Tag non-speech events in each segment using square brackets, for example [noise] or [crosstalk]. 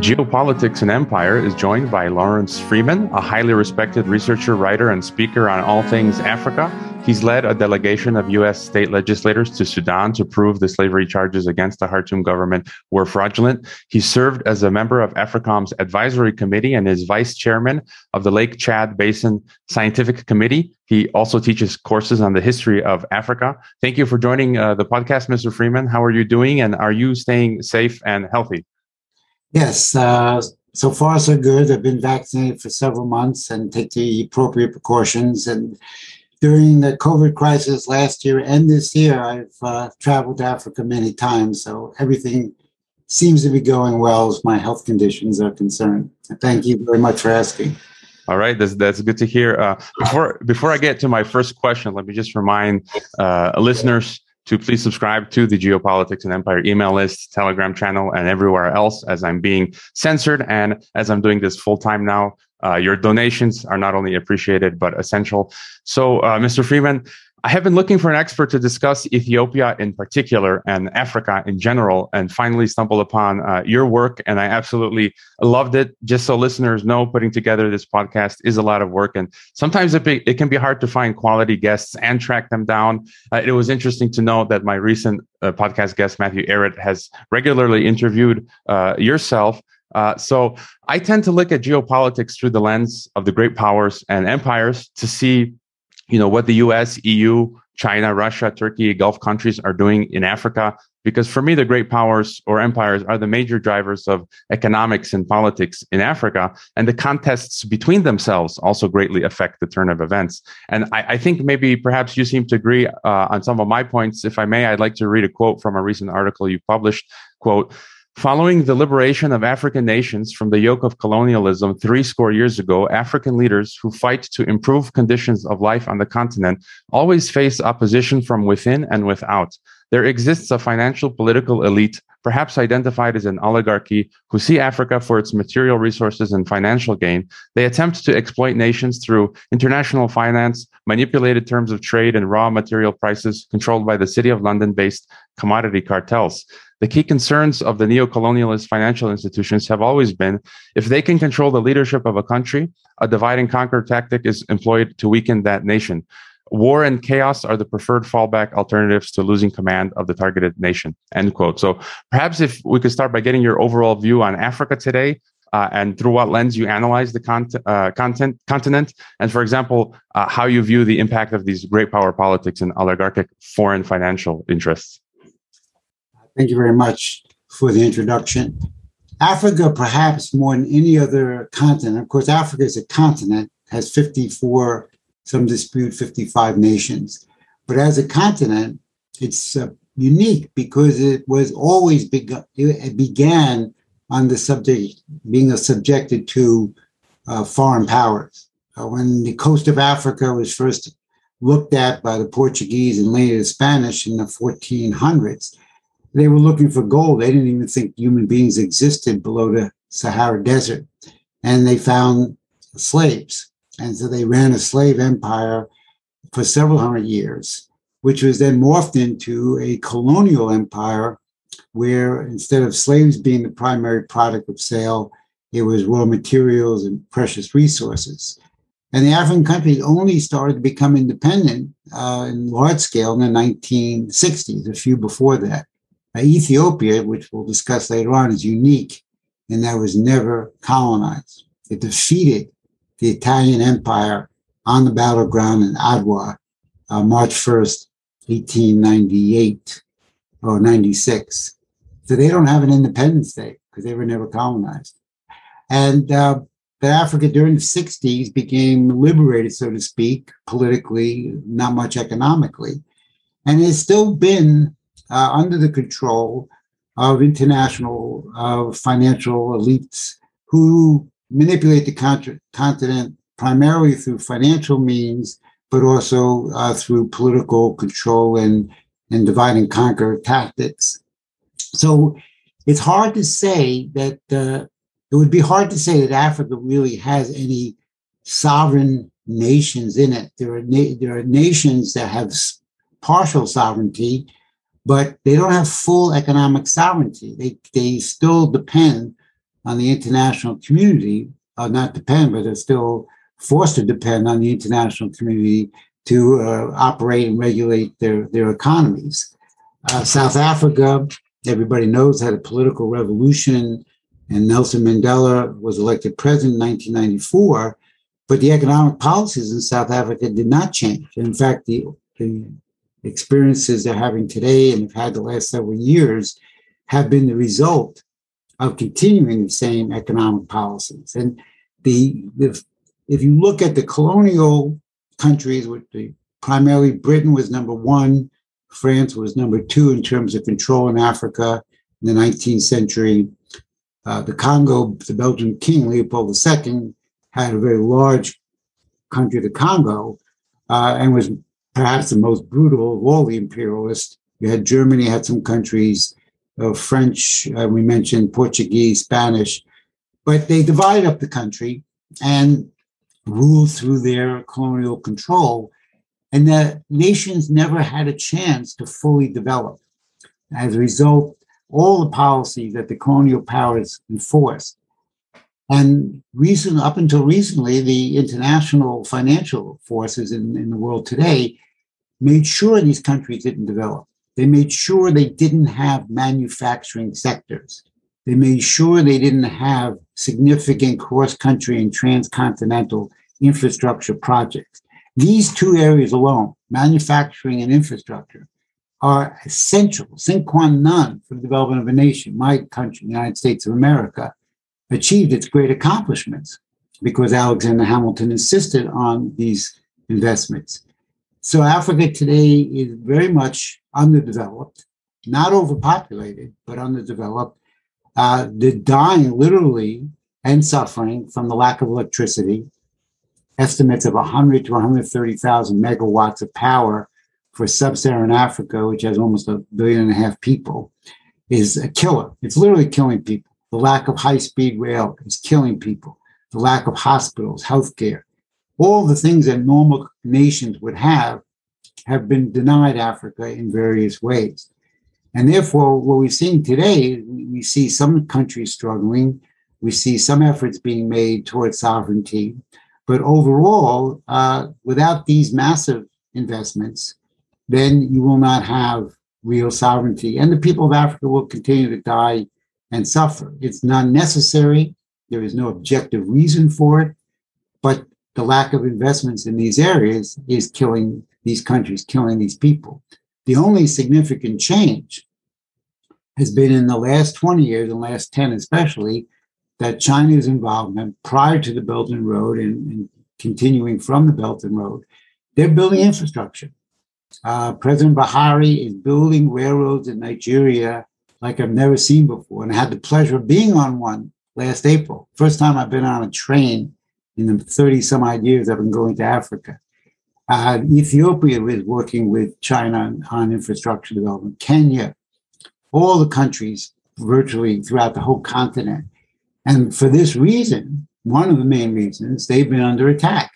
Geopolitics and Empire is joined by Lawrence Freeman, a highly respected researcher, writer, and speaker on all things Africa. He's led a delegation of U.S. state legislators to Sudan to prove the slavery charges against the Khartoum government were fraudulent. He served as a member of AFRICOM's advisory committee and is vice chairman of the Lake Chad Basin Scientific Committee. He also teaches courses on the history of Africa. Thank you for joining uh, the podcast, Mr. Freeman. How are you doing? And are you staying safe and healthy? Yes, uh, so far so good. I've been vaccinated for several months and take the appropriate precautions. And during the COVID crisis last year and this year, I've uh, traveled to Africa many times. So everything seems to be going well as my health conditions are concerned. Thank you very much for asking. All right, that's that's good to hear. Uh, before before I get to my first question, let me just remind uh, listeners to please subscribe to the Geopolitics and Empire email list, Telegram channel, and everywhere else as I'm being censored and as I'm doing this full time now. Uh, your donations are not only appreciated but essential. So, uh, Mr. Freeman, I have been looking for an expert to discuss Ethiopia in particular and Africa in general, and finally stumbled upon uh, your work. And I absolutely loved it. Just so listeners know, putting together this podcast is a lot of work. And sometimes it, be, it can be hard to find quality guests and track them down. Uh, it was interesting to know that my recent uh, podcast guest, Matthew Ehret, has regularly interviewed uh, yourself. Uh, so I tend to look at geopolitics through the lens of the great powers and empires to see you know what the US, EU, China, Russia, Turkey, Gulf countries are doing in Africa because for me the great powers or empires are the major drivers of economics and politics in Africa and the contests between themselves also greatly affect the turn of events. And I, I think maybe perhaps you seem to agree uh, on some of my points. If I may I'd like to read a quote from a recent article you published. Quote Following the liberation of African nations from the yoke of colonialism three score years ago, African leaders who fight to improve conditions of life on the continent always face opposition from within and without. There exists a financial political elite, perhaps identified as an oligarchy, who see Africa for its material resources and financial gain. They attempt to exploit nations through international finance, manipulated terms of trade, and raw material prices controlled by the City of London based commodity cartels. The key concerns of the neo-colonialist financial institutions have always been if they can control the leadership of a country, a divide and conquer tactic is employed to weaken that nation. War and chaos are the preferred fallback alternatives to losing command of the targeted nation. End quote. So perhaps if we could start by getting your overall view on Africa today, uh, and through what lens you analyze the content, uh, content continent, and for example, uh, how you view the impact of these great power politics and oligarchic foreign financial interests. Thank you very much for the introduction. Africa, perhaps more than any other continent, of course, Africa is a continent, has 54, some dispute 55 nations. But as a continent, it's uh, unique because it was always begun, it began on the subject, being subjected to uh, foreign powers. Uh, when the coast of Africa was first looked at by the Portuguese and later the Spanish in the 1400s, they were looking for gold. They didn't even think human beings existed below the Sahara Desert. And they found slaves. And so they ran a slave empire for several hundred years, which was then morphed into a colonial empire where instead of slaves being the primary product of sale, it was raw materials and precious resources. And the African countries only started to become independent uh, in large scale in the 1960s, a few before that. Ethiopia, which we'll discuss later on, is unique in that it was never colonized. It defeated the Italian Empire on the battleground in Adwa, uh, March 1st, 1898 or 96. So they don't have an independence day because they were never colonized. And uh, but Africa during the 60s became liberated, so to speak, politically, not much economically. And it's still been uh, under the control of international uh, financial elites who manipulate the continent primarily through financial means, but also uh, through political control and, and divide and conquer tactics. So it's hard to say that uh, it would be hard to say that Africa really has any sovereign nations in it. There are na- there are nations that have partial sovereignty, but they don't have full economic sovereignty. They, they still depend on the international community, uh, not depend, but are still forced to depend on the international community to uh, operate and regulate their, their economies. Uh, South Africa, everybody knows, had a political revolution, and Nelson Mandela was elected president in 1994. But the economic policies in South Africa did not change. In fact, the, the experiences they're having today and have had the last several years have been the result of continuing the same economic policies. And the, the if you look at the colonial countries, with the primarily Britain was number one, France was number two in terms of control in Africa in the 19th century. Uh, the Congo, the Belgian king Leopold II had a very large country, the Congo, uh, and was perhaps the most brutal of all the imperialists. You had Germany, had some countries, uh, French, uh, we mentioned Portuguese, Spanish, but they divided up the country and ruled through their colonial control. And the nations never had a chance to fully develop. As a result, all the policies that the colonial powers enforced. And recent, up until recently, the international financial forces in, in the world today made sure these countries didn't develop. They made sure they didn't have manufacturing sectors. They made sure they didn't have significant cross country and transcontinental infrastructure projects. These two areas alone, manufacturing and infrastructure, are essential, sine qua non, for the development of a nation. My country, the United States of America, achieved its great accomplishments because Alexander Hamilton insisted on these investments. So Africa today is very much underdeveloped, not overpopulated, but underdeveloped. Uh, they're dying literally and suffering from the lack of electricity. Estimates of 100 to 130,000 megawatts of power for sub-Saharan Africa, which has almost a billion and a half people, is a killer. It's literally killing people. The lack of high-speed rail is killing people. The lack of hospitals, healthcare, all the things that normal nations would have have been denied Africa in various ways. And therefore, what we're seeing today, we see some countries struggling. We see some efforts being made towards sovereignty. But overall, uh, without these massive investments, then you will not have real sovereignty. And the people of Africa will continue to die and suffer. It's not necessary. There is no objective reason for it. But the lack of investments in these areas is killing these countries, killing these people. The only significant change has been in the last 20 years, the last 10 especially, that China's involvement prior to the Belt and Road and, and continuing from the Belt and Road, they're building infrastructure. Uh, President Buhari is building railroads in Nigeria like I've never seen before. And I had the pleasure of being on one last April. First time I've been on a train in the 30 some odd years I've been going to Africa. Uh, Ethiopia is working with China on infrastructure development. Kenya, all the countries virtually throughout the whole continent. And for this reason, one of the main reasons, they've been under attack.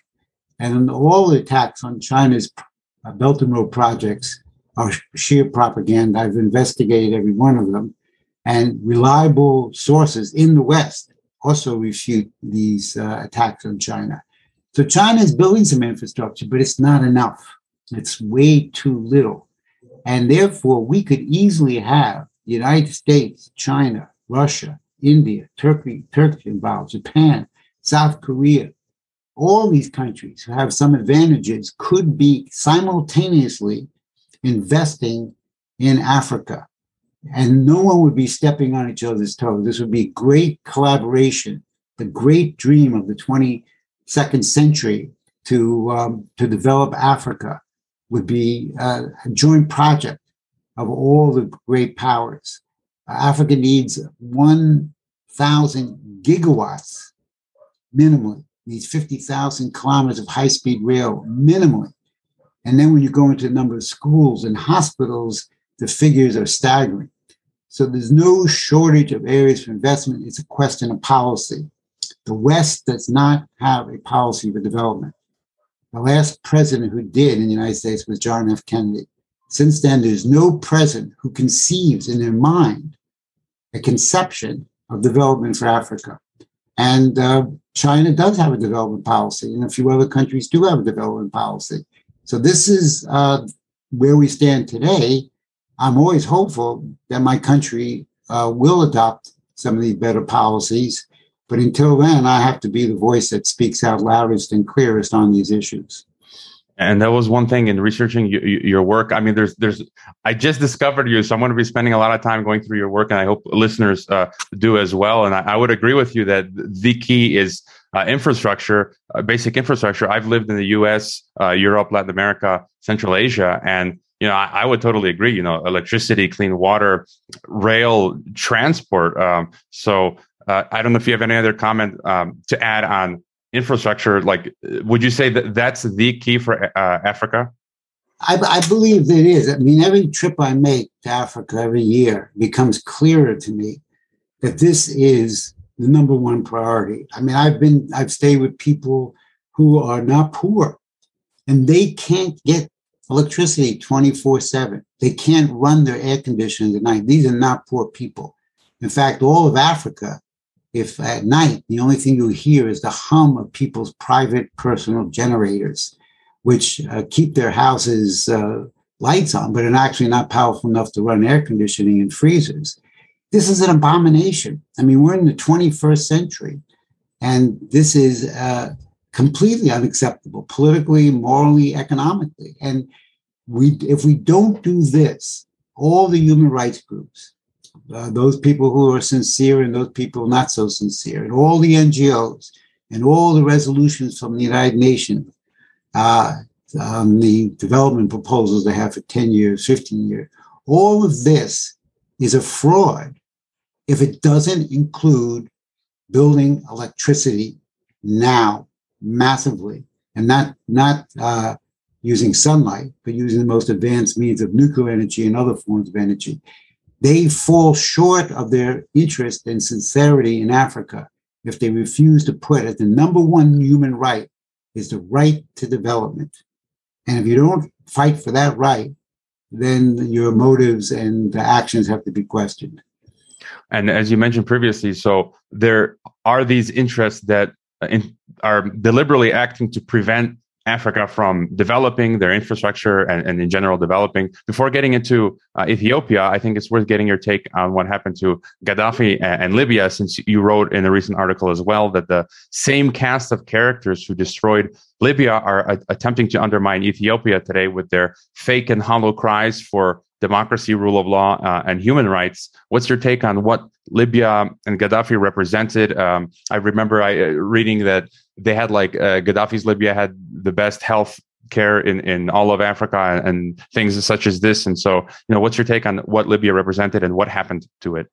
And all the attacks on China's Belt and Road projects are sheer propaganda. I've investigated every one of them. And reliable sources in the West also refute these uh, attacks on China. So China is building some infrastructure, but it's not enough. It's way too little. And therefore, we could easily have the United States, China, Russia, India, Turkey, Turkey involved, Japan, South Korea, all these countries who have some advantages could be simultaneously investing in Africa. And no one would be stepping on each other's toes. This would be great collaboration, the great dream of the 22nd century to, um, to develop Africa would be a joint project of all the great powers. Africa needs 1,000 gigawatts minimally needs 50,000 kilometers of high speed rail minimally. And then when you go into the number of schools and hospitals, the figures are staggering. So there's no shortage of areas for investment. It's a question of policy. The West does not have a policy for development. The last president who did in the United States was John F. Kennedy. Since then, there's no president who conceives in their mind a conception of development for Africa. And uh, China does have a development policy, and a few other countries do have a development policy. So this is uh, where we stand today. I'm always hopeful that my country uh, will adopt some of these better policies. But until then, I have to be the voice that speaks out loudest and clearest on these issues. And that was one thing in researching your work. I mean there's there's i just discovered you so i'm going to be spending a lot of time going through your work and i hope listeners uh, do as well. And I, I, would agree with you that the key is uh, infrastructure uh, basic infrastructure. I've lived in the us uh, europe latin america central asia and you know I, I, would totally agree you know electricity clean water rail transport um, so uh, i don't know if you have any other comment um, to add on infrastructure like would you say that that's the key for uh, africa? I, I, believe it is. I mean every trip i make to africa every year becomes clearer to me that this is the number one priority. I mean i've been i've stayed with people who are not poor and they can't get electricity 24 7 they can't run their air conditioners at night these are not poor people in fact all of africa if at night the only thing you hear is the hum of people's private personal generators, which uh, keep their houses uh, lights on, but are actually not powerful enough to run air conditioning and freezers. This is an abomination. I mean, we're in the 21st century, and this is uh, completely unacceptable politically, morally, economically. And we, if we don't do this, all the human rights groups, uh, those people who are sincere and those people not so sincere, and all the NGOs and all the resolutions from the United Nations, uh, um, the development proposals they have for 10 years, 15 years, all of this is a fraud if it doesn't include building electricity now massively and not not uh, using sunlight, but using the most advanced means of nuclear energy and other forms of energy they fall short of their interest and sincerity in Africa if they refuse to put as the number one human right is the right to development. And if you don't fight for that right, then your motives and actions have to be questioned. And as you mentioned previously, so there are these interests that are deliberately acting to prevent Africa from developing their infrastructure and, and in general developing. Before getting into uh, Ethiopia, I think it's worth getting your take on what happened to Gaddafi and, and, Libya, since you wrote in a recent article as well that the same cast of characters who destroyed Libya are uh, attempting to undermine Ethiopia today with their fake and hollow cries for democracy, rule of law, uh, and human rights. What's your take on what Libya and Gaddafi represented? Um, I remember I uh, reading that they had like uh, Gaddafi's Libya had the best health care in, in all of Africa and, and things such as this. And so, you know, what's your take on what Libya represented and what happened to it?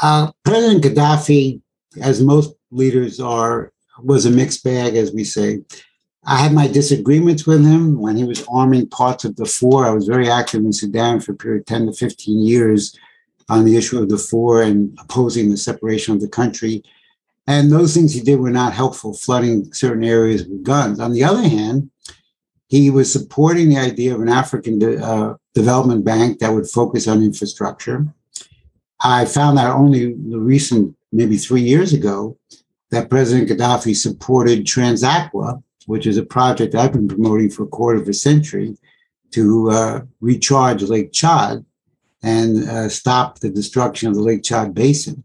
Uh, President Gaddafi, as most leaders are, was a mixed bag, as we say. I had my disagreements with him when he was arming parts of Darfur. I was very active in Sudan for a period of 10 to 15 years on the issue of Darfur and opposing the separation of the country. And those things he did were not helpful, flooding certain areas with guns. On the other hand, he was supporting the idea of an African de- uh, development bank that would focus on infrastructure. I found out only the recent, maybe three years ago, that President Gaddafi supported Transaqua, which is a project I've been promoting for a quarter of a century to uh, recharge Lake Chad and uh, stop the destruction of the Lake Chad Basin.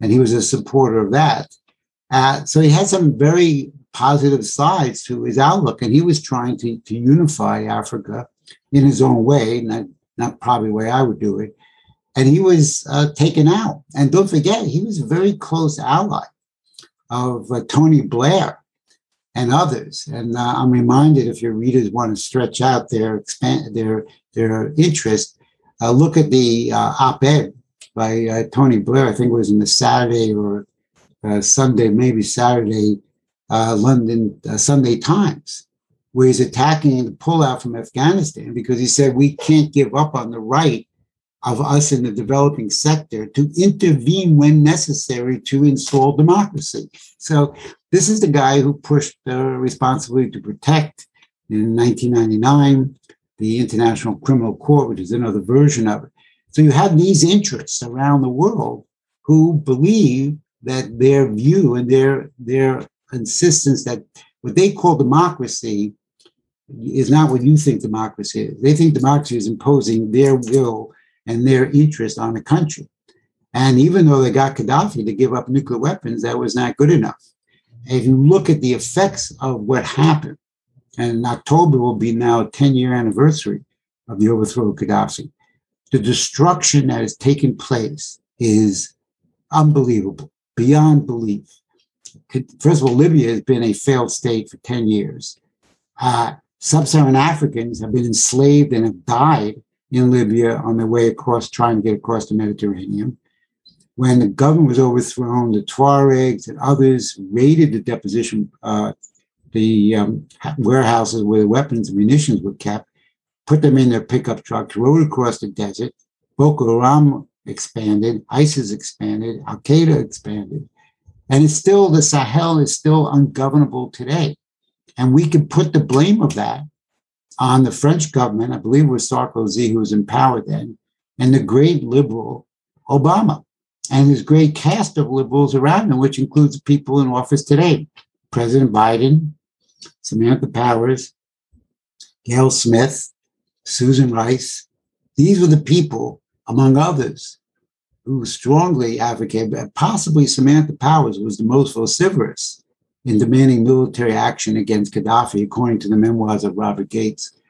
And he was a supporter of that. Uh, so he had some very positive sides to his outlook, and he was trying to, to unify Africa in his own way, not, not probably the way I would do it. And he was uh, taken out. And don't forget, he was a very close ally of uh, Tony Blair, and others. And uh, I'm reminded if your readers want to stretch out their expand their their interest, uh, look at the uh, op-ed by uh, Tony Blair. I think it was in the Saturday or uh, Sunday, maybe Saturday, uh, London Sunday Times, where he's attacking the pullout from Afghanistan because he said we can't give up on the right of us in the developing sector to intervene when necessary to install democracy. So this is the guy who pushed the responsibility to protect in 1999 the International Criminal Court, which is another version of it. So you have these interests around the world who believe that their view and their their insistence that what they call democracy is not what you think democracy is. They think democracy is imposing their will and their interest on a country. And even though they got Gaddafi to give up nuclear weapons, that was not good enough. If you look at the effects of what happened, and October will be now a 10 year anniversary of the overthrow of Gaddafi, the destruction that has taken place is unbelievable, beyond belief. First of all, Libya has been a failed state for 10 years. Uh, Sub Saharan Africans have been enslaved and have died in Libya on their way across, trying to get across the Mediterranean. When the government was overthrown, the Tuaregs and others raided the deposition, uh, the um, warehouses where the weapons and munitions were kept, put them in their pickup trucks, rode across the desert. Boko Haram expanded, ISIS expanded, Al Qaeda expanded. And it's still, the Sahel is still ungovernable today. And we can put the blame of that on the French government, I believe it was Sarkozy who was in power then, and the great liberal Obama and his great cast of liberals around him, which includes people in office today President Biden, Samantha Powers, Gayle Smith, Susan Rice. These were the people, among others, who strongly advocated, possibly Samantha Powers was the most vociferous in demanding military action against Gaddafi, according to the memoirs of Robert Gates.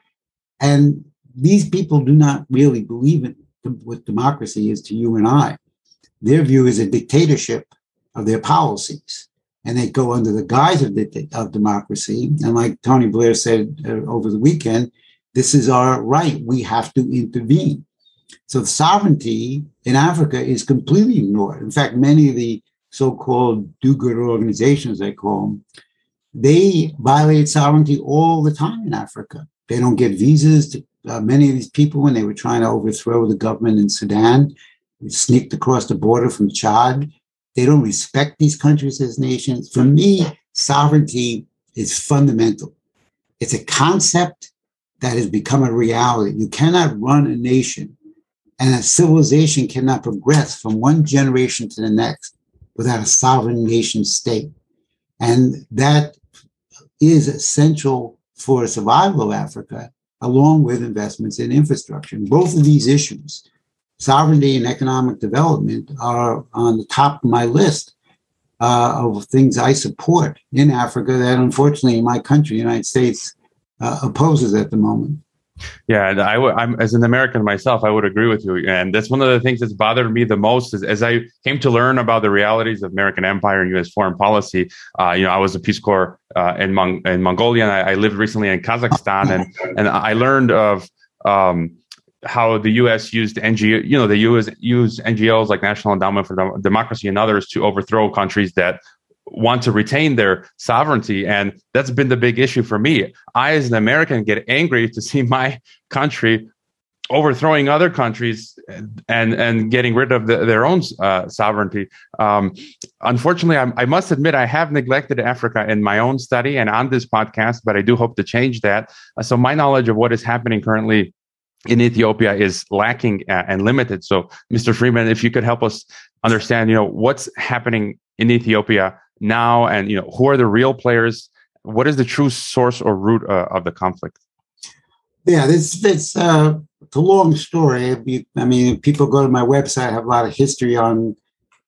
And these people do not really believe in what democracy is to you and I. Their view is a dictatorship of their policies. And they go under the guise of, the, of democracy. And like Tony Blair said uh, over the weekend, this is our right. We have to intervene. So sovereignty in Africa is completely ignored. In fact, many of the so-called do-good organizations, they call them, they violate sovereignty all the time in Africa. They don't get visas to uh, many of these people when they were trying to overthrow the government in Sudan, sneaked across the border from Chad. They don't respect these countries as nations. For me, sovereignty is fundamental. It's a concept that has become a reality. You cannot run a nation and a civilization cannot progress from one generation to the next without a sovereign nation state. And that is essential for survival of Africa, along with investments in infrastructure. And both of these issues, sovereignty and economic development, are on the top of my list uh, of things I support in Africa that unfortunately my country, the United States, uh, opposes at the moment. Yeah, I w- I'm as an American myself, I would agree with you, and that's one of the things that's bothered me the most. Is as I came to learn about the realities of American empire and U.S. foreign policy. Uh, you know, I was a Peace Corps uh, in, Mon- in Mongolia, and I, I, lived recently in Kazakhstan, and and I learned of. Um, how the U.S. used NGO, you know, the U.S. used NGOs like National Endowment for Democracy and others to overthrow countries that want to retain their sovereignty. And that's been the big issue for me. I, as an American, get angry to see [laughs] my country overthrowing other countries and and getting rid of the, their own uh, sovereignty. Um, unfortunately, I, I, must admit I have neglected Africa in my own study and on this podcast, but I do hope to change that. So my knowledge of what is happening currently in Ethiopia is lacking uh, and limited. So, Mr. Freeman, if you could help us understand, you know, what's happening in Ethiopia now and you know who are the real players what is the true source or root uh, of the conflict yeah this it's uh it's a long story i mean people go to my website I have a lot of history on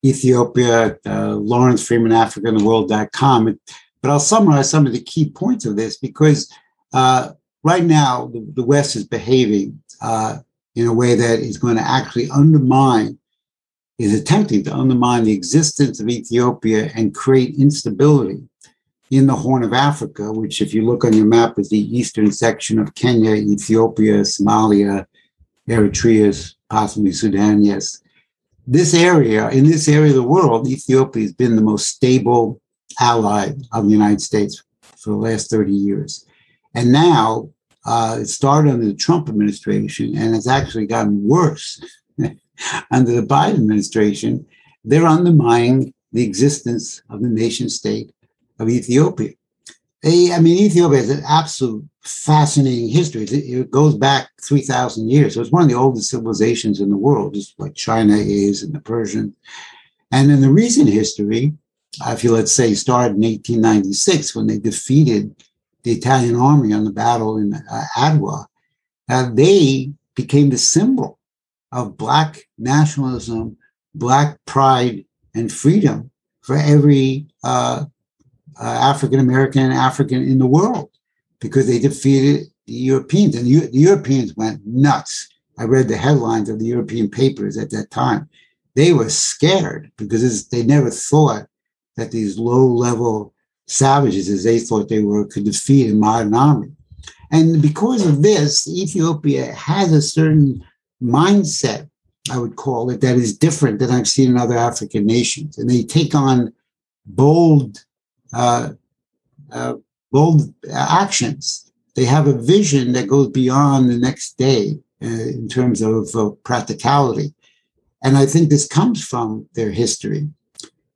ethiopia uh, lawrence freeman africa and the world.com but i'll summarize some of the key points of this because uh, right now the, the, west is behaving uh, in a way that is going to actually undermine is attempting to undermine the existence of Ethiopia and create instability in the Horn of Africa, which, if you look on your map, is the eastern section of Kenya, Ethiopia, Somalia, Eritrea, possibly Sudan. Yes. This area, in this area of the world, Ethiopia has been the most stable ally of the United States for the last 30 years. And now uh, it started under the Trump administration and it's actually gotten worse [laughs] under the Biden administration, they're undermining the existence of the nation state of Ethiopia. They, I mean, Ethiopia has an absolute fascinating history. It goes back 3,000 years. So it's one of the oldest civilizations in the world, just like China is and the Persian. And in the recent history, if you let's say started in 1896 when they defeated the Italian army on the battle in uh, Adwa, uh, they became the symbol of Black nationalism, Black pride, and freedom for every uh, uh, African American and African in the world because they defeated the Europeans. And the, the Europeans went nuts. I read the headlines of the European papers at that time. They were scared because they never thought that these low level savages, as they thought they were, could defeat a modern army. And because of this, Ethiopia has a certain mindset, I would call it, that is different than I've seen in other African nations. And they take on bold, uh, uh, bold actions. They have a vision that goes beyond the next day uh, in terms of uh, practicality. And I think this comes from their history.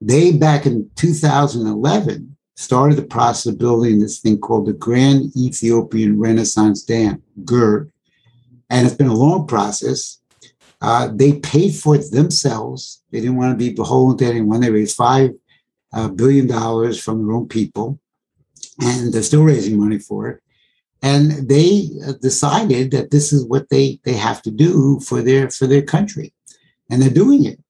They, back in 2011, started the process of building this thing called the Grand Ethiopian Renaissance Dam, GERD. And it's been a long process. Uh, they paid for it themselves. They didn't want to be beholden to anyone. They raised five uh, billion dollars from their own people, and they're still raising money for it. And they uh, decided that this is what they they have to do for their for their country, and they're doing it.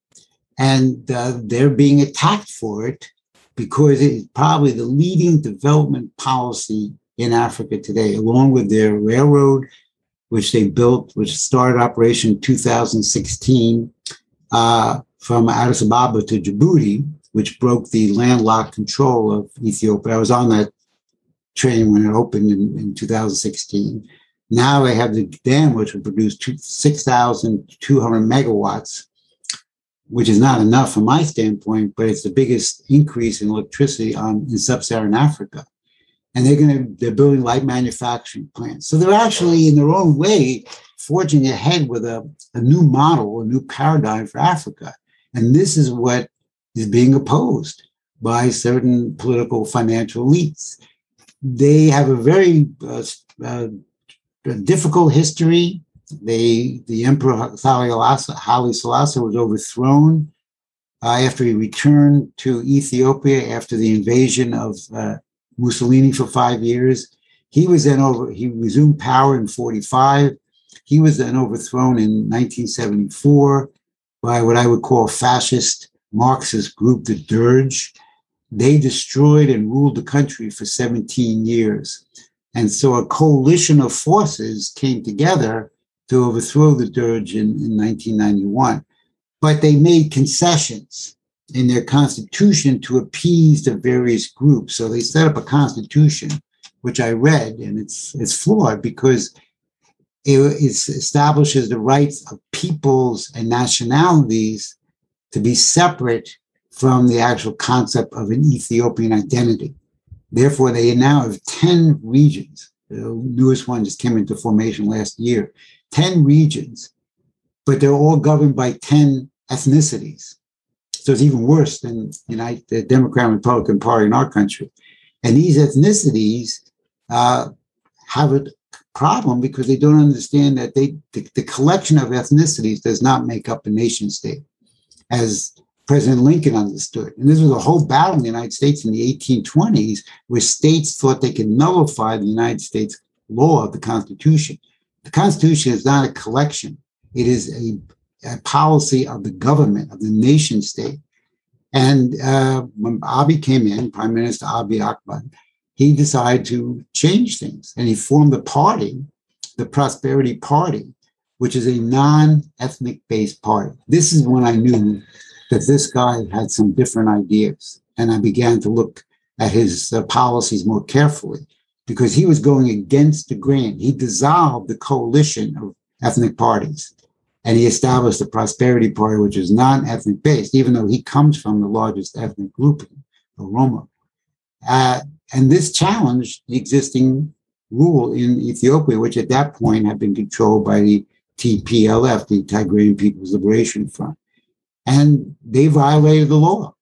And uh, they're being attacked for it because it's probably the leading development policy in Africa today, along with their railroad, which they built, which started operation in 2016 uh, from Addis Ababa to Djibouti, which broke the landlocked control of Ethiopia. I was on that train when it opened in, in 2016. Now they have the dam, which will produce 6,200 megawatts which is not enough from my standpoint, but it's the biggest increase in electricity on, in sub-Saharan Africa. And they're going to, they're building light manufacturing plants. So they're actually in their own way forging ahead with a, a new model, a new paradigm for Africa. And this is what is being opposed by certain political financial elites. They have a very uh, uh, difficult history they, the Emperor Haile Selassie was overthrown uh, after he returned to Ethiopia after the invasion of uh, Mussolini for five years. He was then over, he resumed power in 45. He was then overthrown in 1974 by what I would call fascist Marxist group, the Derg. They destroyed and ruled the country for 17 years. And so a coalition of forces came together to overthrow the Derg in, in 1991. But they made concessions in their constitution to appease the various groups. So they set up a constitution, which I read, and it's it's flawed because it, it establishes the rights of peoples and nationalities to be separate from the actual concept of an Ethiopian identity. Therefore, they now have 10 regions. The newest one just came into formation last year. 10 regions, but they're all governed by 10 ethnicities. So it's even worse than the Democrat and Republican Party in our country. And these ethnicities uh, have a problem because they don't understand that they the, the, collection of ethnicities does not make up a nation state, as President Lincoln understood. And this was a whole battle in the United States in the 1820s, where states thought they could nullify the United States law of the Constitution. The Constitution is not a collection. It is a, a policy of the government, of the nation state. And uh, when Abiy came in, Prime Minister Abiy Ahmed, he decided to change things and he formed a party, the Prosperity Party, which is a non ethnic based party. This is when I knew that this guy had some different ideas. And I began to look at his uh, policies more carefully because he was going against the grain. He dissolved the coalition of ethnic parties and he established the Prosperity Party, which is non ethnic based, even though he comes from the largest ethnic group, the Oromo. Uh, and this challenged the existing rule in Ethiopia, which at that point had been controlled by the TPLF, the Tigrayan People's Liberation Front. And they violated the law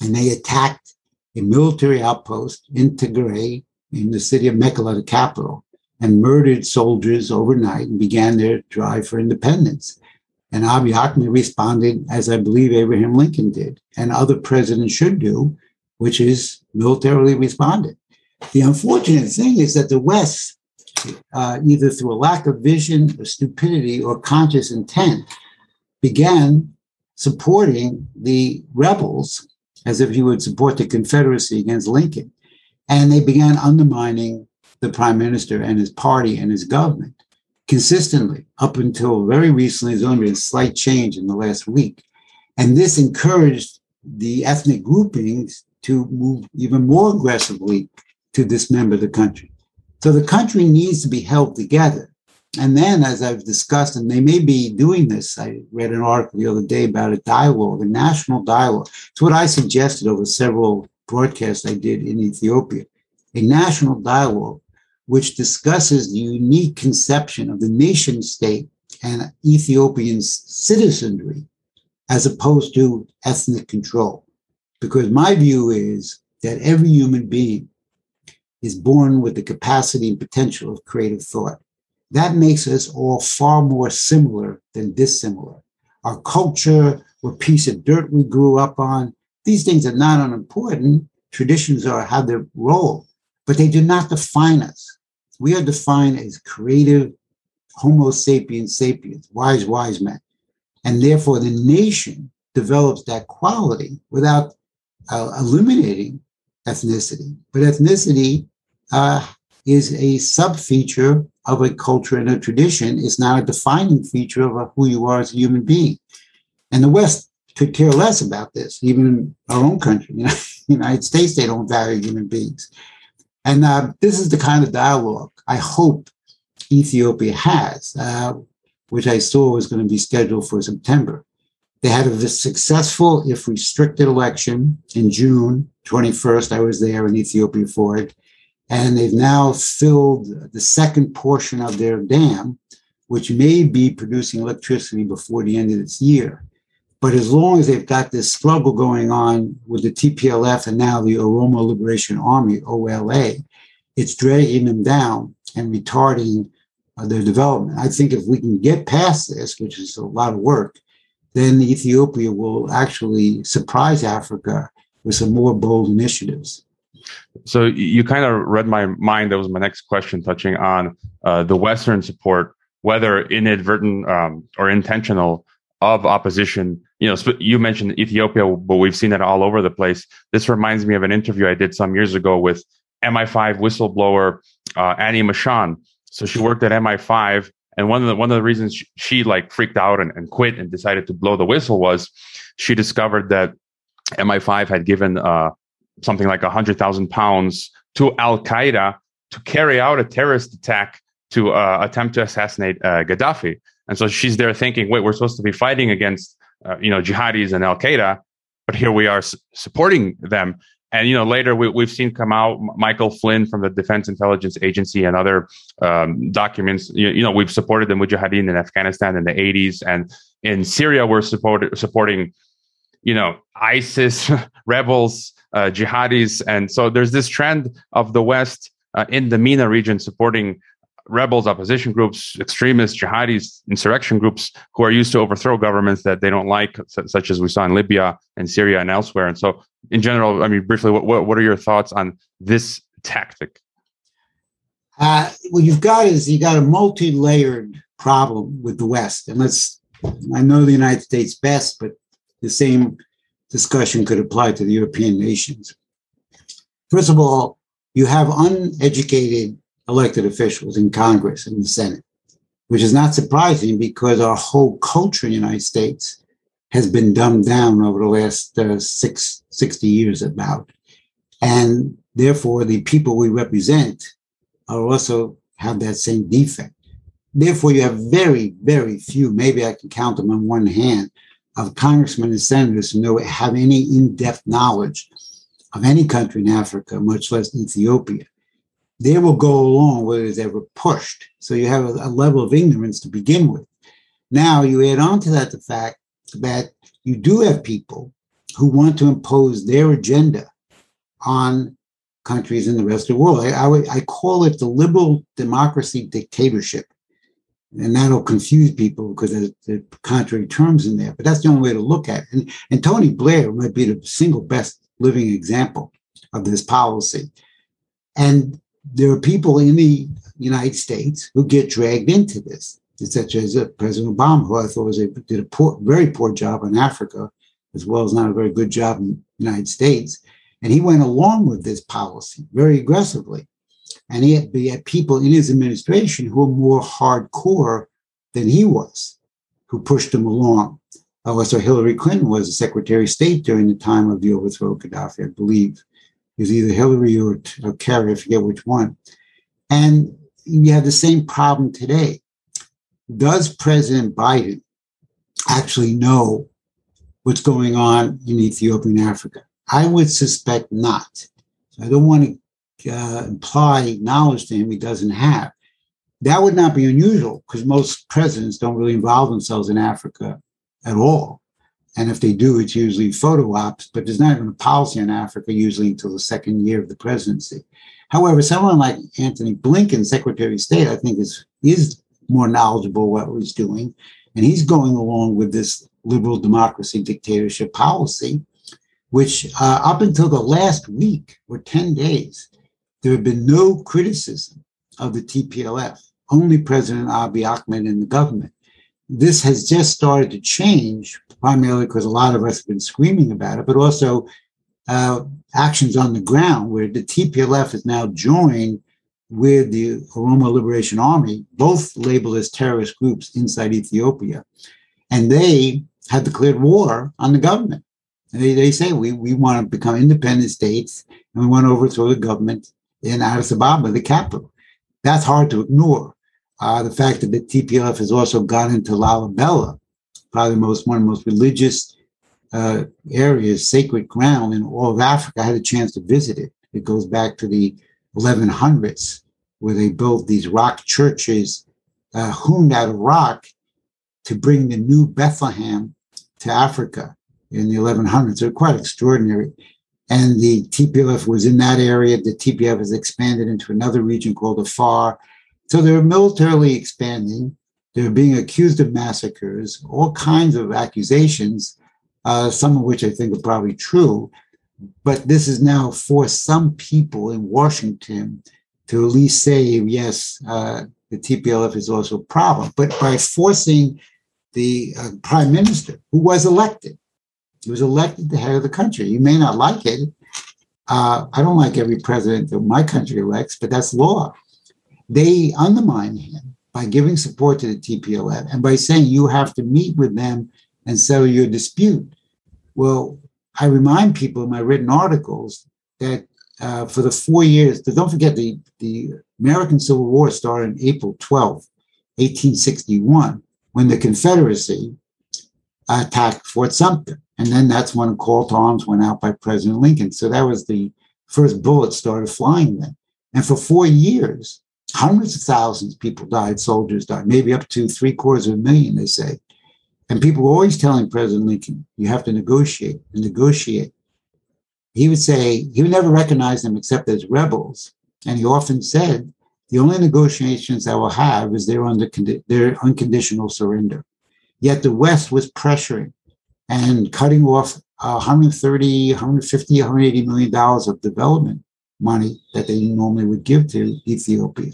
and they attacked a military outpost in Tigray in the city of Mekelle, the capital, and murdered soldiers overnight and began their drive for independence. And Abiy Ahmed responded, as I believe Abraham Lincoln did, and other presidents should do, which is militarily responded. The unfortunate thing is that the West, uh, either through a lack of vision or stupidity or conscious intent, began supporting the rebels as if he would support the Confederacy against Lincoln. And they began undermining the prime minister and his party and his government consistently up until very recently. There's only been a slight change in the last week. And this encouraged the ethnic groupings to move even more aggressively to dismember the country. So the country needs to be held together. And then, as I've discussed, and they may be doing this, I read an article the other day about a dialogue, a national dialogue. It's what I suggested over several broadcasts I did in Ethiopia a national dialogue which discusses the unique conception of the nation state and Ethiopian citizenry as opposed to ethnic control. Because my view is that every human being is born with the capacity and potential of creative thought. That makes us all far more similar than dissimilar. Our culture, what piece of dirt we grew up on, these things are not unimportant. Traditions are have their role, but they do not define us. We are defined as creative Homo sapiens sapiens, wise, wise men. And therefore, the nation develops that quality without uh, eliminating ethnicity. But ethnicity uh, is a sub feature of a culture and a tradition. It's not a defining feature of who you are as a human being. And the West could care less about this, even our own country. [laughs] You know, United States, they don't value human beings. And uh, this is the kind of dialogue I hope Ethiopia has, uh, which I saw was going to be scheduled for September. They had a successful, if restricted, election in June 21st. I was there in Ethiopia for it and they've now filled the second portion of their dam, which may be producing electricity before the end of this year. But as long as they've got this struggle going on with the TPLF and now the Oromo Liberation Army, OLA, it's dragging them down and retarding uh, their development. I think if we can get past this, which is a lot of work, then Ethiopia will actually surprise Africa with some more bold initiatives. So you kind of read my mind. That was my next question, touching on uh, the Western support, whether inadvertent um, or intentional, of opposition. You know, you mentioned Ethiopia, but we've seen it all over the place. This reminds me of an interview I did some years ago with MI5 whistleblower uh, Annie Machon. So she worked at MI5, and one of the one of the reasons she, she like freaked out and, and quit and decided to blow the whistle was she discovered that MI5 had given uh, something like 100,000 pounds to Al Qaeda to carry out a terrorist attack to uh, attempt to assassinate uh, Gaddafi. And so she's there thinking, wait, we're supposed to be fighting against, uh, you know, jihadis and Al Qaeda, but here we are supporting them. And you know, later we, have seen come out Michael Flynn from the Defense Intelligence Agency and other um, documents. You, you, know, we've supported the Mujahideen in Afghanistan in the 80s, and in Syria we're support, supporting, you know, ISIS [laughs] rebels uh, jihadis. And so there's this trend of the West uh, in the MENA region supporting rebels, opposition groups, extremists, jihadis, insurrection groups who are used to overthrow governments that they don't like, such as we saw in Libya and Syria and elsewhere. And so, in general, I mean, briefly, what, what are your thoughts on this tactic? Uh, what you've got is you've got a multi-layered problem with the West, and let's. I know the United States best, but the same discussion could apply to the European nations. First of all, you have uneducated elected officials in Congress and the Senate, which is not surprising because our whole culture in the United States has been dumbed down over the last uh, six, 60 years about. And therefore, the people we represent are also have that same defect. Therefore, you have very, very few, maybe I can count them on one hand, of congressmen and senators who know have any in-depth knowledge of any country in Africa, much less Ethiopia. They will go along whether it's ever pushed. So you have a, a level of ignorance to begin with. Now you add on to that the fact that you do have people who want to impose their agenda on countries in the rest of the world. I, I, I call it the liberal democracy dictatorship And that'll confuse people because there's, there's contrary terms in there. But that's the only way to look at it. And, and Tony Blair might be the single best living example of this policy. And there are people in the United States who get dragged into this, such as uh, President Obama, who I thought was a, did a poor, very poor job in Africa, as well as not a very good job in the United States. And he went along with this policy very aggressively. And he had, he had people in his administration who were more hardcore than he was, who pushed him along. Also, Hillary Clinton was the Secretary of State during the time of the overthrow of Gaddafi, I believe. Was either Hillary or, or Kerry, I forget which one. And you have the same problem today. Does President Biden actually know what's going on in Ethiopia and Africa? I would suspect not. I don't want to uh, imply knowledge to him he doesn't have. That would not be unusual because most presidents don't really involve themselves in Africa at all. And if they do, it's usually photo ops, but there's not even a policy on Africa usually until the second year of the presidency. However, someone like Antony Blinken, Secretary of State, I think is is more knowledgeable what he's doing, and he's going along with this liberal democracy dictatorship policy which uh, up until the last week or 10 days, there had been no criticism of the TPLF, only President Abiy Ahmed and the government. This has just started to change, primarily because a lot of us have been screaming about it, but also uh, actions on the ground where the TPLF is now joined with the Oromo Liberation Army, both labeled as terrorist groups inside Ethiopia. And they have declared war on the government. They, they say we, we want to become independent states and we want to overthrow the government in Addis Ababa, the capital. That's hard to ignore. Uh, the fact that the TPLF has also gone into Lalibela, probably most one of the most religious uh, areas, sacred ground in all of Africa. I had a chance to visit it. It goes back to the 1100s, where they built these rock churches uh, hewn out of rock to bring the new Bethlehem to Africa in the 1100s. They're quite extraordinary. And the TPLF was in that area. The TPLF has expanded into another region called Afar. So they're militarily expanding. They're being accused of massacres, all kinds of accusations, uh, some of which I think are probably true. But this is now forced some people in Washington to at least say, yes, uh, the TPLF is also a problem. But by forcing the uh, prime minister, who was elected, he was elected the head of the country. You may not like it. Uh, I don't like every president that my country elects, but that's law. They undermine him by giving support to the TPLF and by saying you have to meet with them and settle your dispute. Well, I remind people in my written articles that uh, for the four years, don't forget the, the American Civil War started on April 12th, 1861, when the Confederacy attacked Fort Sumter. And then that's when a call to arms went out by President Lincoln. So that was the first bullets started flying then. And for four years, hundreds of thousands of people died, soldiers died, maybe up to three quarters of a million, they say. And people were always telling President Lincoln, you have to negotiate and negotiate. He would say, he would never recognize them except as rebels. And he often said, the only negotiations I will have is their, under, their unconditional surrender. Yet the West was pressuring and cutting off 130, 150, 180 million dollars of development money that they normally would give to Ethiopia.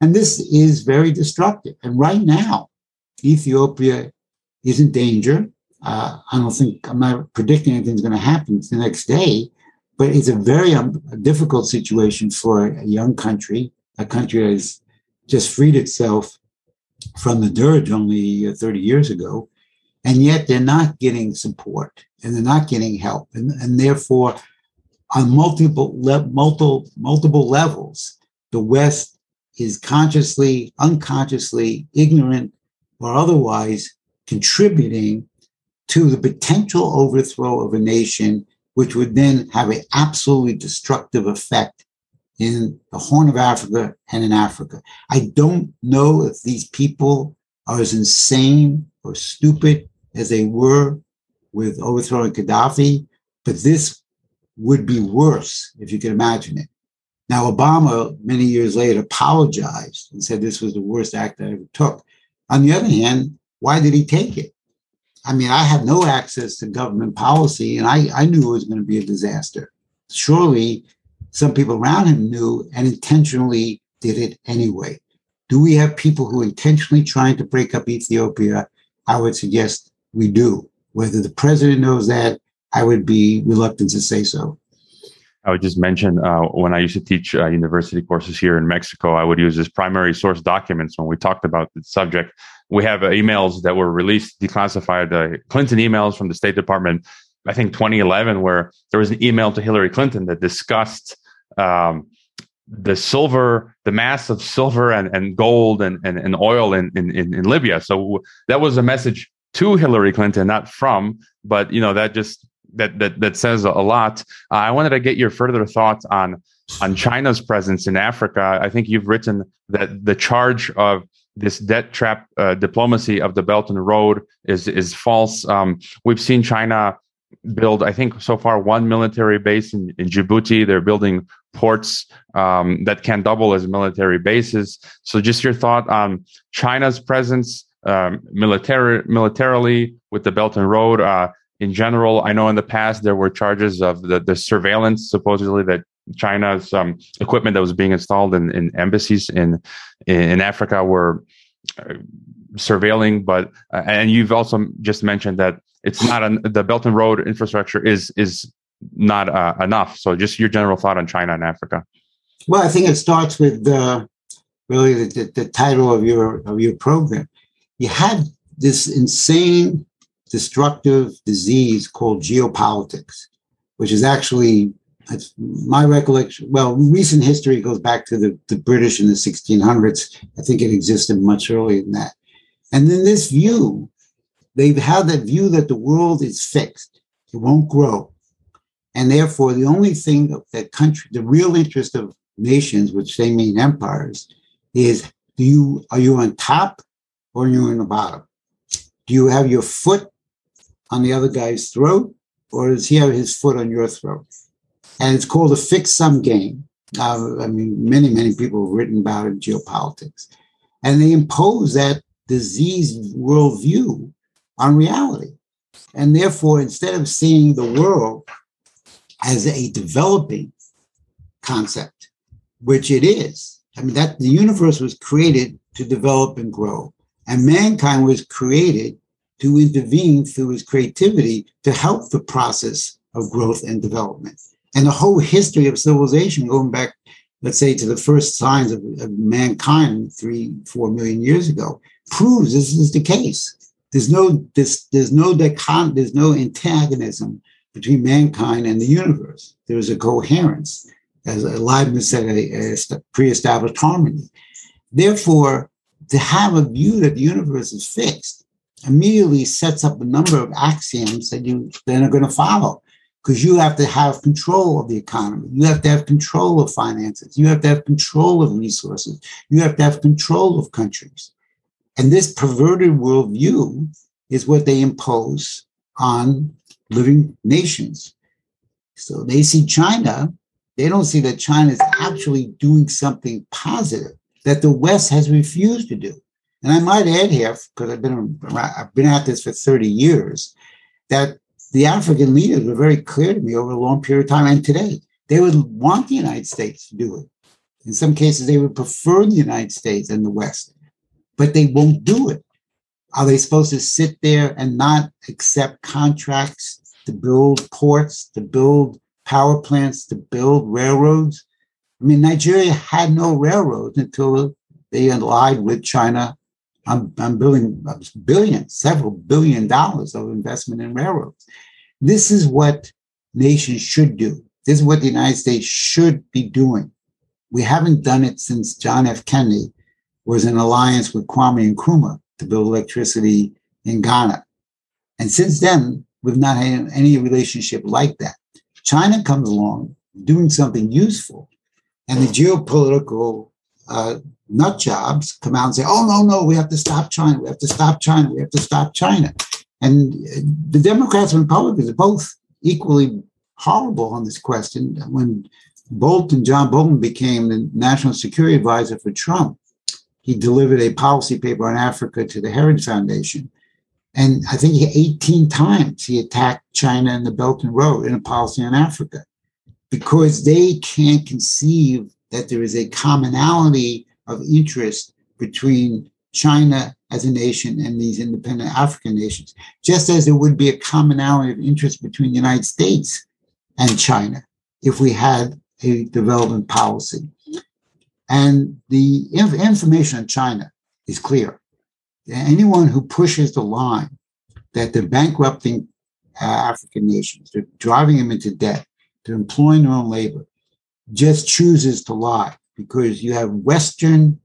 And this is very destructive. And right now, Ethiopia is in danger. Uh, I don't think, I'm not predicting anything's going to happen the next day, but it's a very um, difficult situation for a young country, a country that has just freed itself from the Derg only uh, 30 years ago and yet they're not getting support and they're not getting help and, and therefore on multiple le- multiple multiple levels the west is consciously unconsciously ignorant or otherwise contributing to the potential overthrow of a nation which would then have an absolutely destructive effect in the horn of africa and in africa i don't know if these people are as insane or stupid as they were with overthrowing Gaddafi, but this would be worse if you can imagine it. Now, Obama, many years later, apologized and said this was the worst act I ever took. On the other hand, why did he take it? I mean, I had no access to government policy, and I, I knew it was going to be a disaster. Surely some people around him knew and intentionally did it anyway. Do we have people who intentionally trying to break up Ethiopia? I would suggest we do. Whether the president knows that, I would be reluctant to say so. I would just mention uh, when I used to teach uh, university courses here in Mexico, I would use as primary source documents when we talked about the subject. We have uh, emails that were released, declassified, uh, Clinton emails from the State Department, I think 2011, where there was an email to Hillary Clinton that discussed um, the silver, the mass of silver and, and gold and, and, and oil in, in, in Libya. So that was a message to Hillary Clinton, not from, but you know, that just that that that says a lot. Uh, I wanted to get your further thoughts on on China's presence in Africa. I think you've written that the charge of this debt trap uh, diplomacy of the Belt and Road is is false. Um, we've seen China build, I think, so far one military base in, in Djibouti. They're building ports um, that can double as military bases. So, just your thought on China's presence um, military militarily with the Belt and Road. Uh, in general, I know in the past there were charges of the, the surveillance supposedly that China's um, equipment that was being installed in, in embassies in in Africa were uh, surveilling. But uh, and you've also just mentioned that it's not an, the Belt and Road infrastructure is is not uh, enough. So just your general thought on China and Africa. Well, I think it starts with uh, really the, the, the title of your of your program. You had this insane destructive disease called geopolitics, which is actually it's my recollection. Well, recent history goes back to the, the British in the 1600s. I think it existed much earlier than that. And then this view, they've had that view that the world is fixed, it won't grow. And therefore, the only thing that country, the real interest of nations, which they mean empires, is do you are you on top or are you on the bottom? Do you have your foot on the other guy's throat, or is he have his foot on your throat? And it's called a fixed sum game. Uh, I mean, many, many people have written about it in geopolitics. And they impose that diseased worldview on reality. And therefore, instead of seeing the world as a developing concept, which it is, I mean, that the universe was created to develop and grow. And mankind was created to intervene through his creativity to help the process of growth and development. And the whole history of civilization, going back, let's say, to the first signs of, of mankind three, four million years ago, proves this is the case. There's no this, there's no decon, there's no antagonism between mankind and the universe. There is a coherence, as Leibniz said, a, a pre-established harmony. Therefore, to have a view that the universe is fixed immediately sets up a number of axioms that you then are going to follow because you have to have control of the economy. You have to have control of finances. You have to have control of resources. You have to have control of countries. And this perverted worldview is what they impose on living nations. So they see China, they don't see that China is actually doing something positive that the West has refused to do. And I might add here, because I've been I've been at this for 30 years, that the African leaders were very clear to me over a long period of time and today. They would want the United States to do it. In some cases, they would prefer the United States and the West, but they won't do it. Are they supposed to sit there and not accept contracts to build ports, to build power plants, to build railroads? I mean, Nigeria had no railroads until they allied with China I'm, I'm building billions, several billion dollars of investment in railroads. This is what nations should do. This is what the United States should be doing. We haven't done it since John F. Kennedy was in alliance with Kwame Nkrumah to build electricity in Ghana. And since then, we've not had any relationship like that. China comes along doing something useful, and the geopolitical uh, nut jobs come out and say, oh, no, no, we have to stop China. We have to stop China. We have to stop China. And the Democrats and Republicans are both equally horrible on this question. When Bolton, John Bolton became the national security advisor for Trump, he delivered a policy paper on Africa to the Heritage Foundation. And I think 18 times he attacked China and the Belt and Road in a policy on Africa because they can't conceive that there is a commonality of interest between China as a nation and these independent African nations, just as there would be a commonality of interest between the United States and China if we had a development policy. And the inf- information on China is clear. Anyone who pushes the line that they're bankrupting uh, African nations, they're driving them into debt, they're employing their own labor, just chooses to lie because you have Western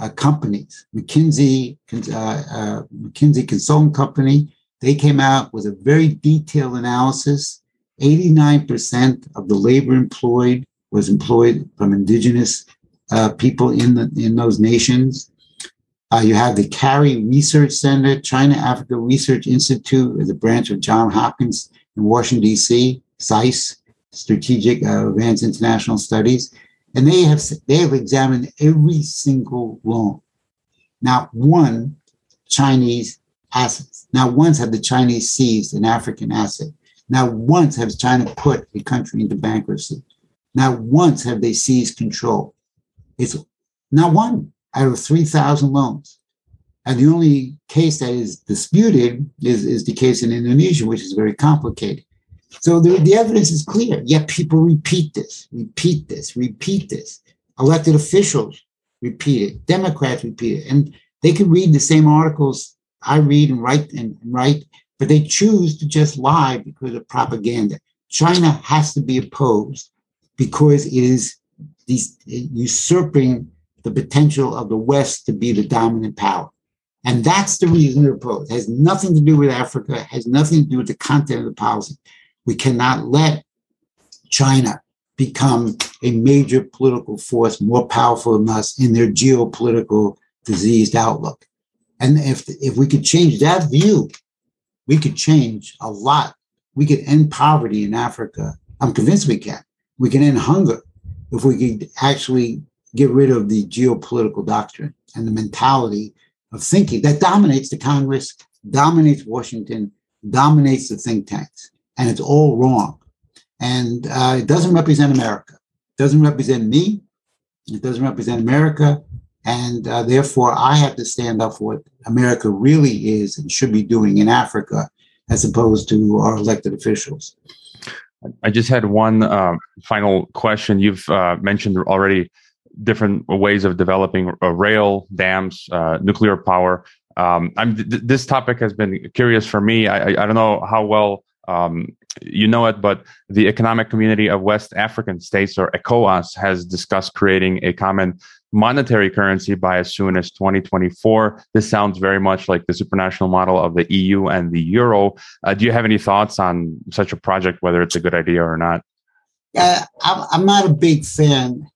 uh, companies, McKinsey, uh, uh, McKinsey Consulting Company, they came out with a very detailed analysis. 89% of the labor employed was employed from indigenous uh, people in the in those nations. Uh, you have the CARI Research Center, China Africa Research Institute, a branch of John Hopkins in Washington D.C. SAIS, Strategic uh, Advanced International Studies, and they have they have examined every single loan. Not one Chinese assets. Not once have the Chinese seized an African asset. Not once has China put a country into bankruptcy. Not once have they seized control. It's not one out of 3,000 loans. And the only case that is disputed is, is the case in Indonesia, which is very complicated. So the, the evidence is clear, yet people repeat this, repeat this, repeat this. Elected officials repeat it, Democrats repeat it. And they can read the same articles I read and write and write, but they choose to just lie because of propaganda. China has to be opposed because it is usurping the potential of the West to be the dominant power. And that's the reason they're opposed. It has nothing to do with Africa, has nothing to do with the content of the policy. We cannot let China become a major political force more powerful than us in their geopolitical diseased outlook. And if, if we could change that view, we could change a lot. We could end poverty in Africa. I'm convinced we can. We can end hunger if we could actually get rid of the geopolitical doctrine and the mentality of thinking that dominates the Congress, dominates Washington, dominates the think tanks and it's all wrong. And uh, it doesn't represent America. It doesn't represent me. It doesn't represent America. And uh, therefore, I have to stand up for what America really is and should be doing in Africa, as opposed to our elected officials. I just had one uh, final question. You've uh, mentioned already different ways of developing rail, dams, uh, nuclear power. Um, th- this topic has been curious for me. I, I, I don't know how well um, you know it, but the Economic Community of West African States, or ECOWAS, has discussed creating a common monetary currency by as soon as 2024. This sounds very much like the supranational model of the EU and the euro. Uh, do you have any thoughts on such a project, whether it's a good idea or not? Uh, I'm not a big fan.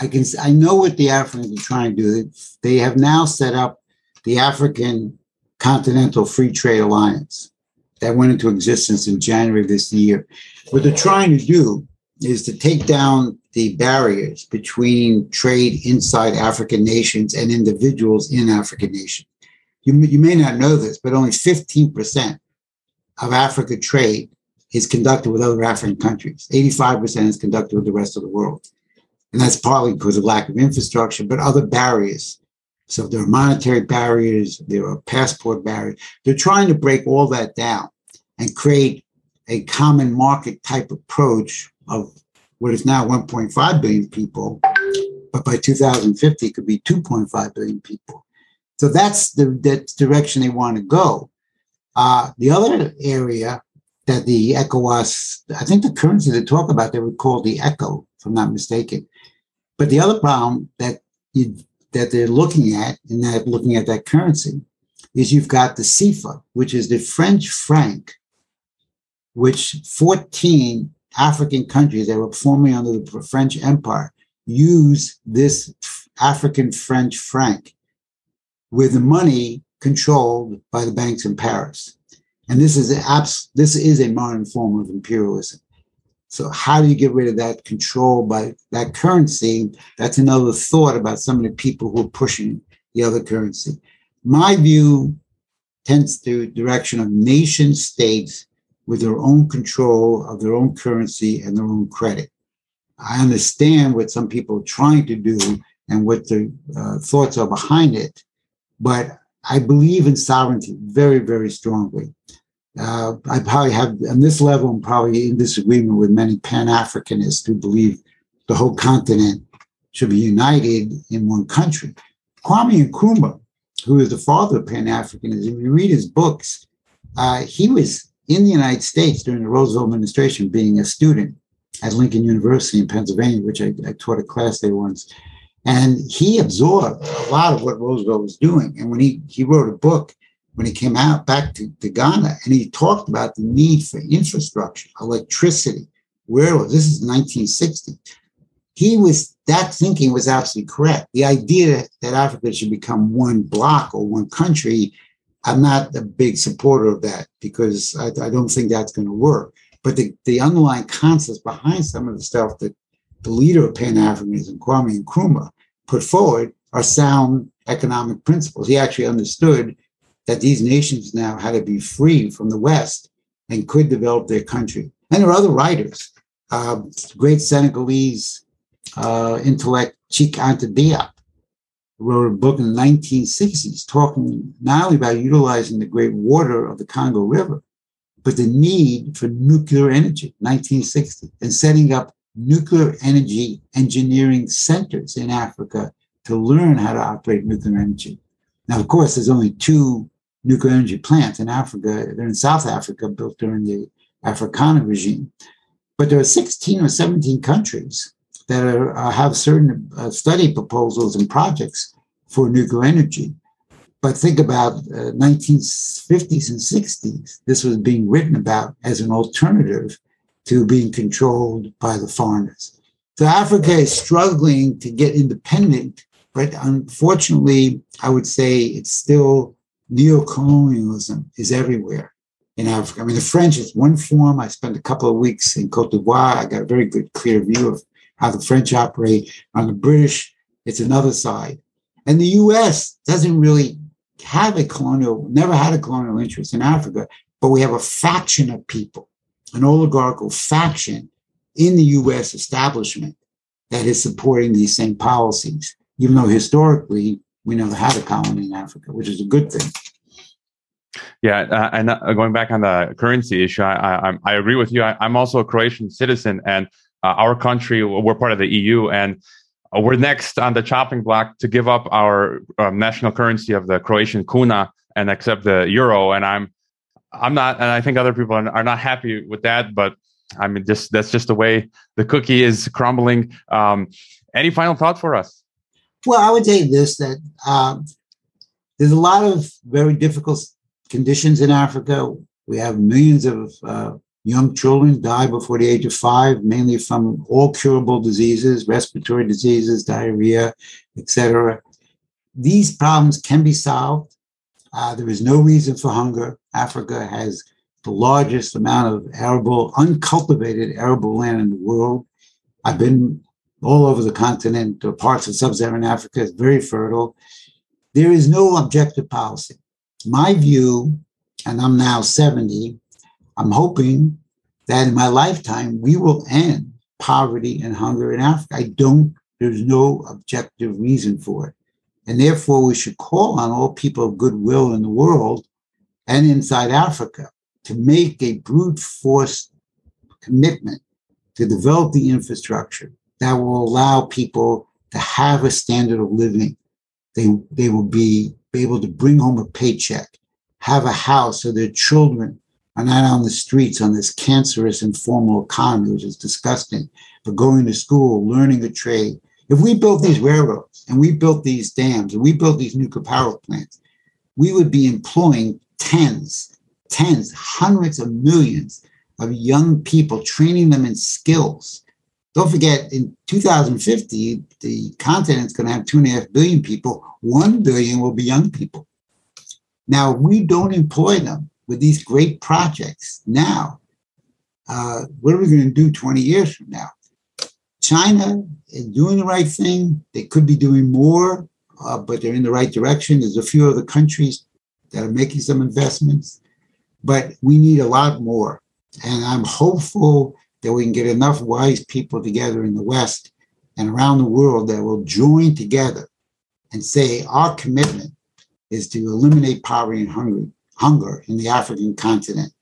I can I know what the Africans are trying to do. They have now set up the African Continental Free Trade Alliance that went into existence in January of this year. What they're trying to do is to take down the barriers between trade inside African nations and individuals in African nations. You, you may not know this, but only 15% of Africa trade is conducted with other African countries. 85% is conducted with the rest of the world. And that's partly because of lack of infrastructure, but other barriers so there are monetary barriers, there are passport barriers. They're trying to break all that down and create a common market type approach of what is now 1.5 billion people, but by 2050 it could be 2.5 billion people. So that's the that direction they want to go. Uh, the other area that the ECOWAS, I think the currency they talk about, they would call the Eco, if I'm not mistaken. But the other problem that you that they're looking at and that looking at that currency is you've got the CFA, which is the French franc, which 14 African countries that were formerly under the French Empire use this African French franc with the money controlled by the banks in Paris. And this is abs- this is a modern form of imperialism. So how do you get rid of that control by that currency? That's another thought about some of the people who are pushing the other currency. My view tends to direction of nation states with their own control of their own currency and their own credit. I understand what some people are trying to do and what the uh, thoughts are behind it, but I believe in sovereignty very, very strongly. Uh, I probably have, on this level, I'm probably in disagreement with many Pan Africanists who believe the whole continent should be united in one country. Kwame Nkrumah, who is the father of Pan Africanism, you read his books, uh, he was in the United States during the Roosevelt administration being a student at Lincoln University in Pennsylvania, which I, I taught a class there once. And he absorbed a lot of what Roosevelt was doing. And when he, he wrote a book when he came out back to, to Ghana, and he talked about the need for infrastructure, electricity, where this is 1960. He was that thinking was absolutely correct. The idea that Africa should become one block or one country, I'm not a big supporter of that because I, I don't think that's going to work. But the, the underlying concepts behind some of the stuff that the leader of Pan Africanism, Kwame Nkrumah, put forward are sound economic principles. He actually understood that these nations now had to be free from the West and could develop their country. And there are other writers, uh, great Senegalese uh, intellect Cheikh Anta Diop wrote a book in the 1960s talking not only about utilizing the great water of the Congo River, but the need for nuclear energy, 1960, and setting up nuclear energy engineering centers in Africa to learn how to operate nuclear energy. Now, of course, there's only two nuclear energy plant in Africa. They're in South Africa, built during the Afrikaner regime. But there are 16 or 17 countries that are, uh, have certain uh, study proposals and projects for nuclear energy. But think about uh, 1950s and 60s. This was being written about as an alternative to being controlled by the foreigners. So Africa is struggling to get independent, but unfortunately, I would say it's still neo-colonialism is everywhere in Africa. I mean, the French is one form. I spent a couple of weeks in Cote d'Ivoire. I got a very good, clear view of how the French operate. On the British, it's another side. And the US doesn't really have a colonial, never had a colonial interest in Africa, but we have a faction of people, an oligarchical faction in the US establishment that is supporting these same policies, even though historically we never had a colony in Africa, which is a good thing. Yeah, uh, and uh, going back on the currency issue, I, I, I agree with you. I, am also a Croatian citizen, and uh, our country, we're part of the EU, and uh, we're next on the chopping block to give up our um, national currency of the Croatian kuna and accept the euro. And I'm, I'm not, and I think other people are not happy with that. But I mean, just that's just the way the cookie is crumbling. Um, any final thought for us? Well, I would say this: that um, there's a lot of very difficult conditions in Africa. We have millions of uh, young children die before the age of five, mainly from all curable diseases, respiratory diseases, diarrhea, etc. These problems can be solved. Uh, there is no reason for hunger. Africa has the largest amount of arable, uncultivated arable land in the world. I've been all over the continent or parts of sub-Saharan Africa. It's very fertile. There is no objective policy. My view, and I'm now 70, I'm hoping that in my lifetime, we will end poverty and hunger in Africa. I don't, there's no objective reason for it. And therefore, we should call on all people of goodwill in the world and inside Africa to make a brute force commitment to develop the infrastructure that will allow people to have a standard of living. They, they will be, be able to bring home a paycheck, have a house so their children are not on the streets on this cancerous informal economy, which is disgusting, but going to school, learning a trade. If we built these railroads and we built these dams and we built these nuclear power plants, we would be employing tens, tens, hundreds of millions of young people, training them in skills. Don't forget, in 2050, the continent's going to have two and a half billion people. One billion will be young people. Now, we don't employ them with these great projects now, uh, what are we going to do 20 years from now? China is doing the right thing. They could be doing more uh, but they're in the right direction. There's a few other countries that are making some investments, but we need a lot more. And I'm hopeful that we can get enough wise people together in the West and around the world that will join together and say our commitment is to eliminate poverty and hunger, hunger in the African continent.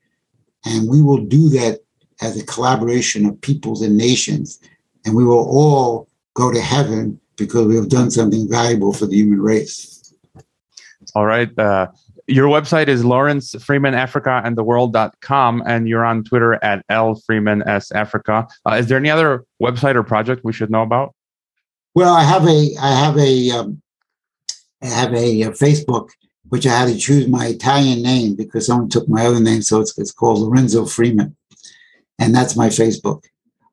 And we will do that as a collaboration of peoples and nations. And we will all go to heaven because we have done something valuable for the human race. All right. Uh, your website is Lawrence Freeman Africa and the world.com, and you're on Twitter at L Freeman S Africa. Uh, is there any other website or project we should know about? Well, I have a I have a um, I have a, a, uh, Facebook which I had to choose my Italian name because someone took my other name, so it's, it's called Lorenzo Freeman, and that's my Facebook.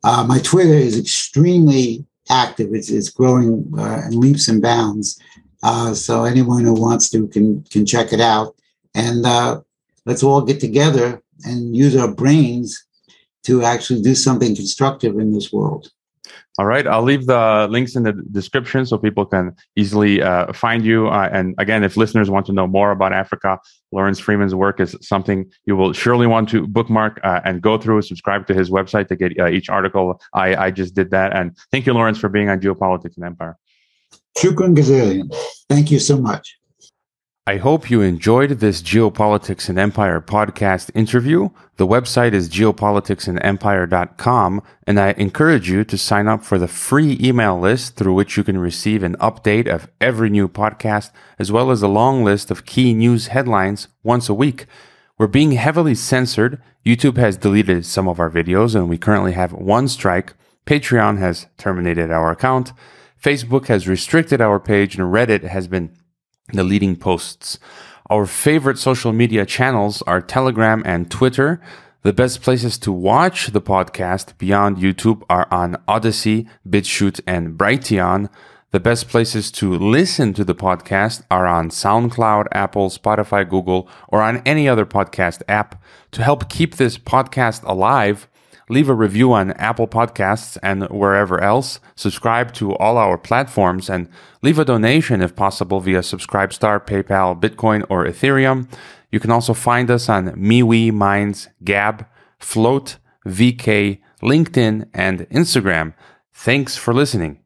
Uh, my Twitter is extremely active. It's, it's growing uh, in leaps and bounds. Uh, so anyone who wants to can can check it out, and uh, let's all get together and use our brains to actually do something constructive in this world. All right, I'll leave the links in the description so people can easily uh, find you. Uh, and again, if listeners want to know more about Africa, Lawrence Freeman's work is something you will surely want to bookmark uh, and go through. Subscribe to his website to get uh, each article. I, I just did that. And thank you, Lawrence, for being on Geopolitics and Empire. Shukran Gazillion. Thank you so much. I hope you enjoyed this Geopolitics and Empire podcast interview. The website is geopoliticsandempire.com, and I encourage you to sign up for the free email list through which you can receive an update of every new podcast, as well as a long list of key news headlines once a week. We're being heavily censored. YouTube has deleted some of our videos, and we currently have one strike. Patreon has terminated our account. Facebook has restricted our page, and Reddit has been the leading posts. Our favorite social media channels are Telegram and Twitter. The best places to watch the podcast beyond YouTube are on Odysee, BitChute, and Brighteon. The best places to listen to the podcast are on SoundCloud, Apple, Spotify, Google, or on any other podcast app. To help keep this podcast alive, leave a review on Apple Podcasts and wherever else, subscribe to all our platforms, and leave a donation if possible via Subscribestar, PayPal, Bitcoin, or Ethereum. You can also find us on MeWe, Minds, Gab, Flote, VK, LinkedIn, and Instagram. Thanks for listening.